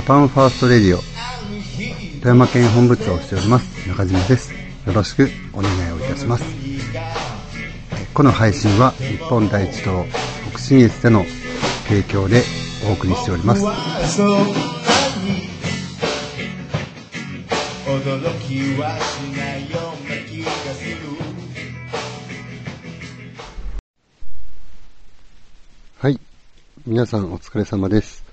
ジャパンファーストレディオ富山県本部長をしております中島です。よろしくお願いをいたします。この配信は日本第一党北信越での提供でお送りしております。驚きはしないような気がするはい。皆さんお疲れ様です。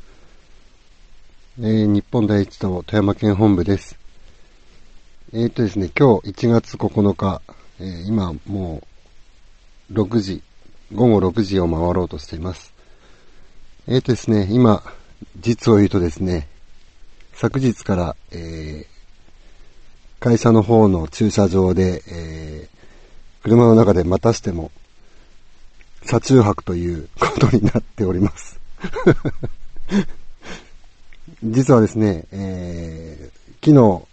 えー、日本第一党富山県本部です。えー、っとですね、今日1月9日、えー、今もう6時、午後6時を回ろうとしています。えー、っとですね、今、実を言うとですね、昨日から、えー、会社の方の駐車場で、えー、車の中でまたしても、車中泊ということになっております。実はですね、えー、昨日、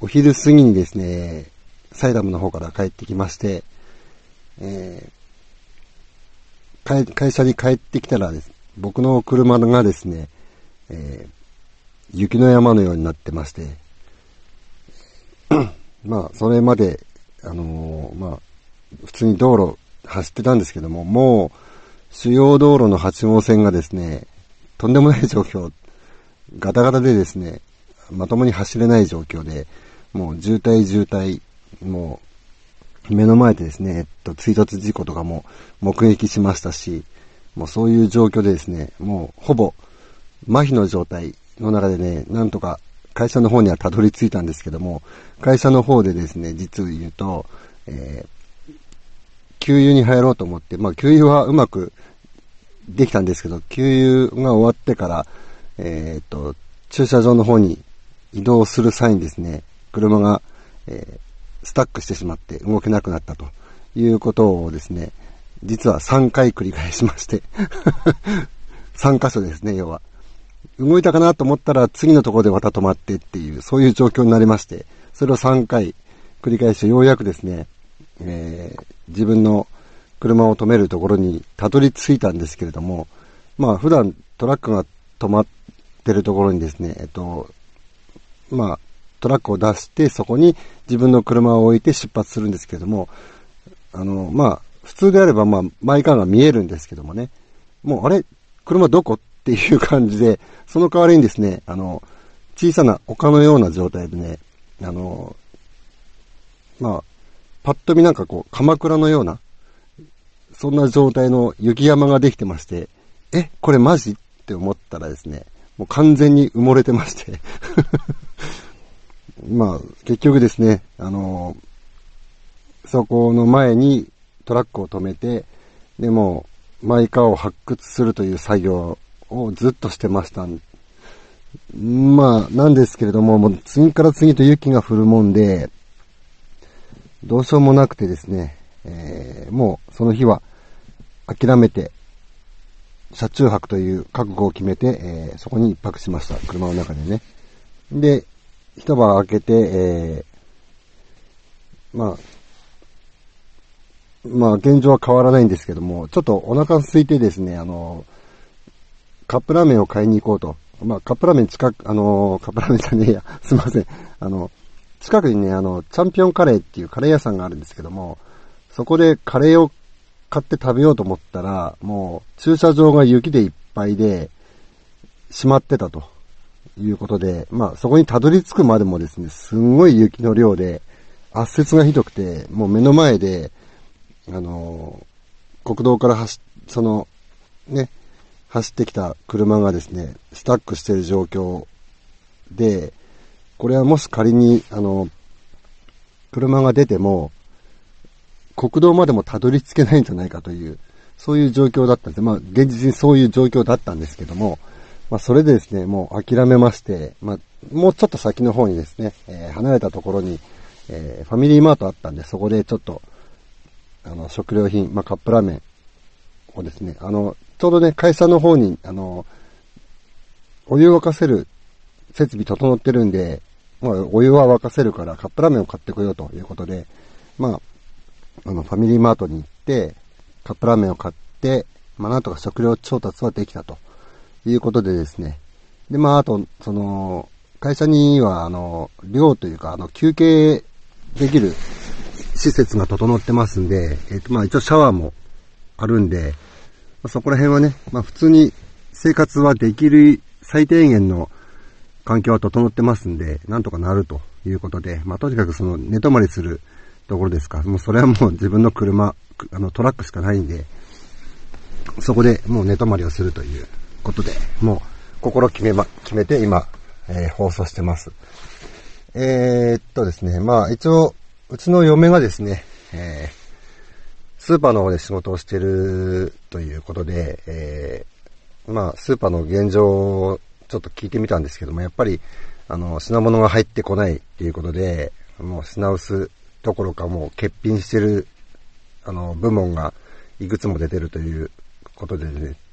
お昼過ぎにですね、サイダムの方から帰ってきまして、えー、会社に帰ってきたらです、僕の車がですね、えー、雪の山のようになってまして、まあ、それまで、あのー、まあ、普通に道路走ってたんですけども、もう、主要道路の8号線がですね、とんでもない状況ガタガタでですね、まともに走れない状況で、もう渋滞渋滞、もう、目の前でですね、えっと、追突事故とかも目撃しましたし、もうそういう状況でですね、もうほぼ麻痺の状態の中でね、なんとか会社の方にはたどり着いたんですけども、会社の方でですね、実を言うと、えー、給油に入ろうと思って、まあ給油はうまくできたんですけど、給油が終わってから、えっ、と、駐車場の方に移動する際にですね、車が、えー、スタックしてしまって動けなくなったということをですね、実は3回繰り返しまして 3箇所ですね、要は。動いたかなと思ったら次のところでまた止まってっていう、そういう状況になりまして、それを3回繰り返してようやくですね、えー、自分の車を止めるところにたどり着いたんですけれども、まあ普段トラックが止まってるところにですね、えっと、まあ、トラックを出して、そこに自分の車を置いて出発するんですけども、あの、まあ、普通であれば、まあ、マイカーが見えるんですけどもね、もう、あれ？車どこ？っていう感じで、その代わりにですね、あの、小さな丘のような状態でね、あの、まあ、パッと見なんかこう、鎌倉のような、そんな状態の雪山ができてまして、え、これマジ？って思ったらですね、もう完全に埋もれてまして まあ、結局ですね、あのそこの前にトラックを止めて、でも、マイカーを発掘するという作業をずっとしてました。まあ、なんですけれども、もう次から次と雪が降るもんで、どうしようもなくてですね、えー、もうその日は諦めて、車中泊という覚悟を決めて、えー、そこに一泊しました。車の中でね。で、一晩明けて、えー、まあ、まあ、現状は変わらないんですけども、ちょっとお腹空いてですね、あの、カップラーメンを買いに行こうと。まあ、カップラーメン近く、あの、カップラーメンじゃねえや、すいません。あの、近くにね、あの、チャンピオンカレーっていうカレー屋さんがあるんですけども、そこでカレーを買って食べようと思ったら、もう駐車場が雪でいっぱいで、閉まってたということで、まあそこにたどり着くまでもですね、すんごい雪の量で、圧雪がひどくて、もう目の前で、あの国道から走、その、ね、走ってきた車がですね、スタックしてる状況で、これはもし仮に、あの、車が出ても、国道までもたどり着けないんじゃないかという、そういう状況だったんで。まあ、現実にそういう状況だったんですけども、まあ、それでですね、もう諦めまして、まあ、もうちょっと先の方にですね、えー、離れたところに、えー、ファミリーマートあったんで、そこでちょっと、あの、食料品、まあ、カップラーメンをですね、あの、ちょうどね、会社の方に、あの、お湯を沸かせる設備整ってるんで、まあ、お湯は沸かせるからカップラーメンを買ってこようということで、まあ、あの、ファミリーマートに行って、カップラーメンを買って、まあ、なんとか食料調達はできたと。いうことでですね、で、まあ、あと、その、会社には、あの、寮というか、あの、休憩できる施設が整ってますんで、えっ、と、まあ、一応シャワーもあるんで、まあ、そこら辺はね、まあ、普通に生活はできる最低限の環境は整ってますんで、なんとかなるということで、まあ、とにかくその寝泊まりするところですか。もうそれはもう自分の車、あのトラックしかないんで、そこでもう寝泊まりをするということで、もう心決めま、決めて今、えー、放送してます。えー、っとですね、まあ一応、うちの嫁がですね、えー、スーパーの方で仕事をしてるということで、えー、まあスーパーの現状をちょっと聞いてみたんですけども、やっぱり、あの、品物が入ってこないっていうことで、もう品薄どころかもう欠品してる、あの、部門がいくつも出てるということで、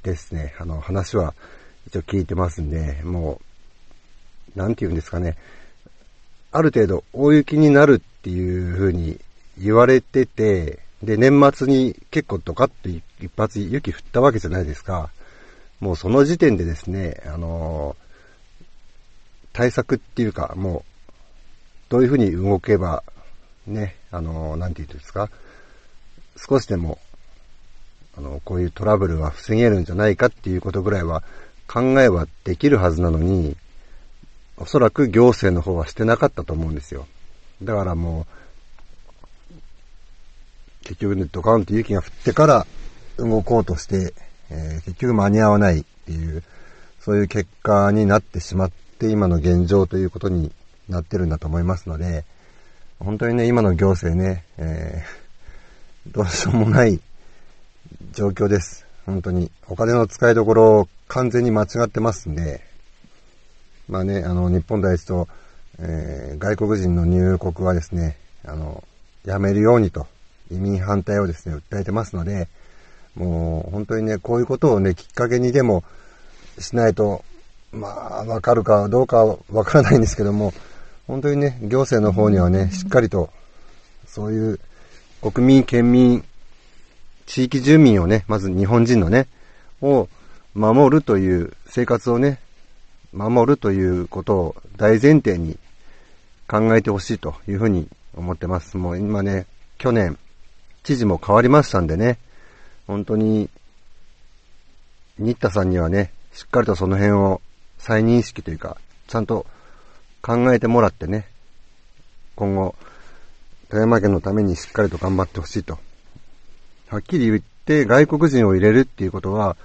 ですね、あの、話は一応聞いてますんで、もう、なんて言うんですかね、ある程度大雪になるっていう風に言われてて、で、年末に結構ドカッと一発雪降ったわけじゃないですか。もうその時点でですね、あの対策っていうか、もう、どういう風に動けばね、あの、なんて言うんですか、少しでも、あの、こういうトラブルは防げるんじゃないかっていうことぐらいは考えはできるはずなのに、おそらく行政の方はしてなかったと思うんですよ。だからもう、結局ね、ドカンと雪が降ってから動こうとして、えー、結局間に合わないっていう、そういう結果になってしまって今の現状ということになってるんだと思いますので、本当にね、今の行政ね、えー、どうしようもない状況です。本当に。お金の使いどころを完全に間違ってますんで、まあね、あの、日本第一と、えー、外国人の入国はですね、あの、やめるようにと、移民反対をですね、訴えてますので、もう本当にね、こういうことをね、きっかけにでもしないと、まあ、わかるかどうかわからないんですけども、本当にね、行政の方にはね、しっかりと、そういう国民、県民、地域住民をね、まず日本人のね、を守るという生活をね、守るということを大前提に考えてほしいというふうに思ってます。もう今ね、去年、知事も変わりましたんでね、本当に、新田さんにはね、しっかりとその辺を再認識というか、ちゃんと考えてもらってね、今後、富山県のためにしっかりと頑張ってほしいと。はっきり言って外国人を入れるっていうことは、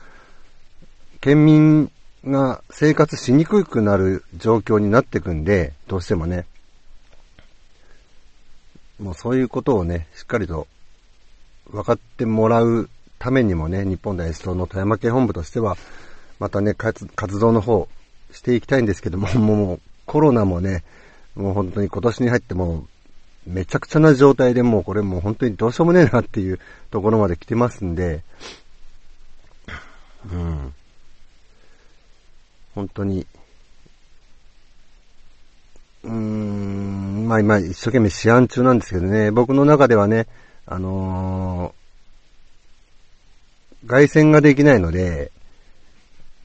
県民が生活しにくくなる状況になっていくんで、どうしてもね。もうそういうことをね、しっかりと分かってもらうためにもね、日本大一党の富山県本部としては、またね、活動の方していきたいんですけども、もうコロナもね、もう本当に今年に入ってもめちゃくちゃな状態でもうこれもう本当にどうしようもねえなっていうところまで来てますんで、うん。本当に、うーん、まあ今一生懸命試案中なんですけどね、僕の中ではね、あのー、外線ができないので、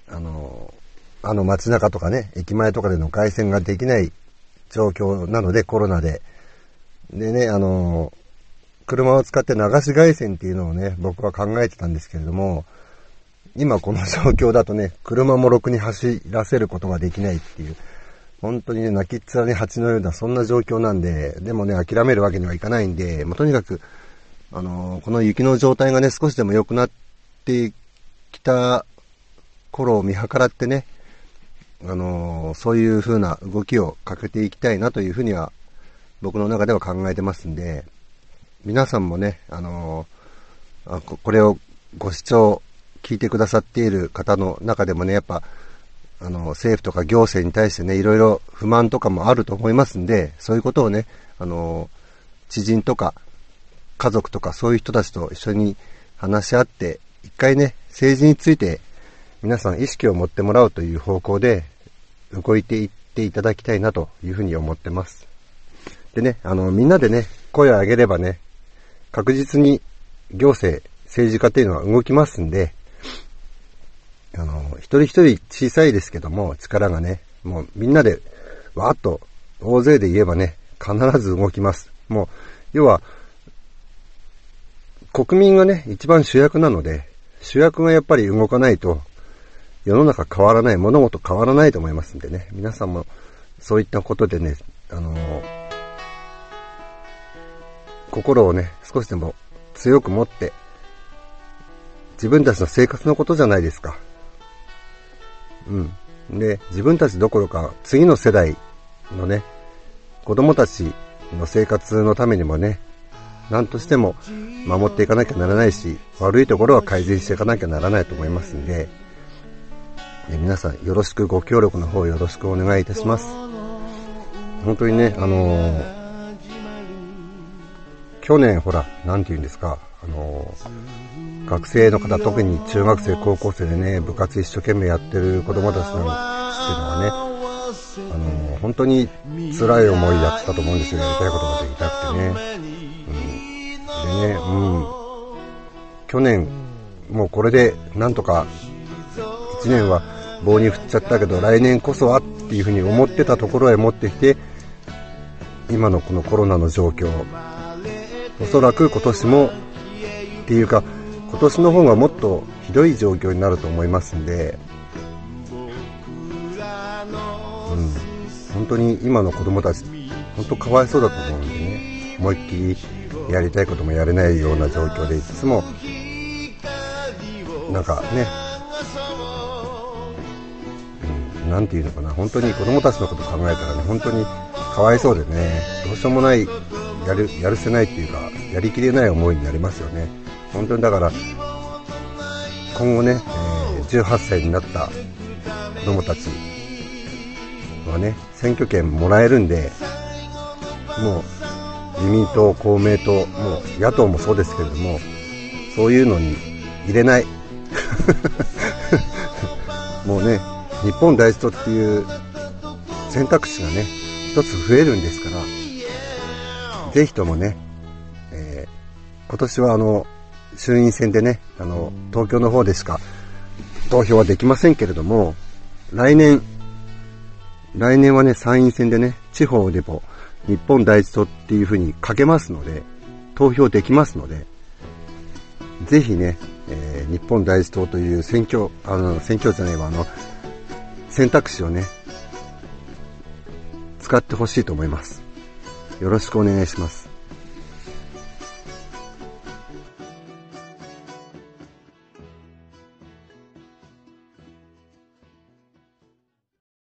あのあの街中とかね、駅前とかでの外線ができない状況なので、コロナで。でね、あの、車を使って流し外線っていうのをね、僕は考えてたんですけれども、今この状況だとね、車もろくに走らせることができないっていう、本当にね、泣きっ面に蜂のような、そんな状況なんで、でもね、諦めるわけにはいかないんで、まあ、とにかく、あのこの雪の状態がね、少しでも良くなってきた頃を見計らってね、あのー、そういう風な動きをかけていきたいなというふうには、僕の中では考えてますんで、皆さんもね、あのー、ここれをご視聴、聞いてくださっている方の中でもね、やっぱ、あの、政府とか行政に対してね、いろいろ不満とかもあると思いますんで、そういうことをね、あの、知人とか、家族とかそういう人たちと一緒に話し合って、一回ね、政治について皆さん意識を持ってもらうという方向で動いていっていただきたいなというふうに思ってます。でね、あの、みんなでね、声を上げればね、確実に行政、政治家っていうのは動きますんで、あの、一人一人小さいですけども、力がね、もうみんなで、わーっと、大勢で言えばね、必ず動きます。もう、要は、国民がね、一番主役なので、主役がやっぱり動かないと、世の中変わらない、物事変わらないと思いますんでね、皆さんもそういったことでね、あのー、心をね、少しでも強く持って、自分たちの生活のことじゃないですか。うん。で、自分たちどころか、次の世代のね、子供たちの生活のためにもね、何としても守っていかなきゃならないし、悪いところは改善していかなきゃならないと思いますんで、皆さんよろしくご協力の方よろしくお願いいたします。本当にね、あのー、去年ほら、なんて言うんですか、あのー、学生の方、特に中学生、高校生でね、部活一生懸命やってる子供たちなんっていうのはね、あのー、本当に辛い思いだったと思うんですよ、やりたいことができたくてね。うんでね、うん。去年、もうこれでなんとか1年は棒に振っちゃったけど、来年こそはっていうふうに思ってたところへ持ってきて、今のこのコロナの状況、おそらく今年も、っていうか、今年の方がもっとひどい状況になると思いますんで、うん、本当に今の子供たち、本当かわいそうだと思うんでね、思いっきりやりたいこともやれないような状況でいつもなんかね何、て言うのかな本当に子供たちのこと考えたらね本当にかわいそうでねどうしようもないやるやるせないっていうかやりきれない思いになりますよね本当にだから今後ね、えー、18歳になった子供たちはね選挙権もらえるんでもう自民党、公明党、もう野党もそうですけれども、そういうのに入れない。もうね、日本第一党っていう選択肢がね、一つ増えるんですから、ぜひともね、えー、今年はあの、衆院選でね、あの、東京の方でしか投票はできませんけれども、来年、来年はね、参院選でね、地方でも日本第一党っていうふうに書けますので、投票できますので、ぜひね、えー、日本第一党という選挙、あの、選挙じゃないわ、あの、選択肢をね、使ってほしいと思います。よろしくお願いします。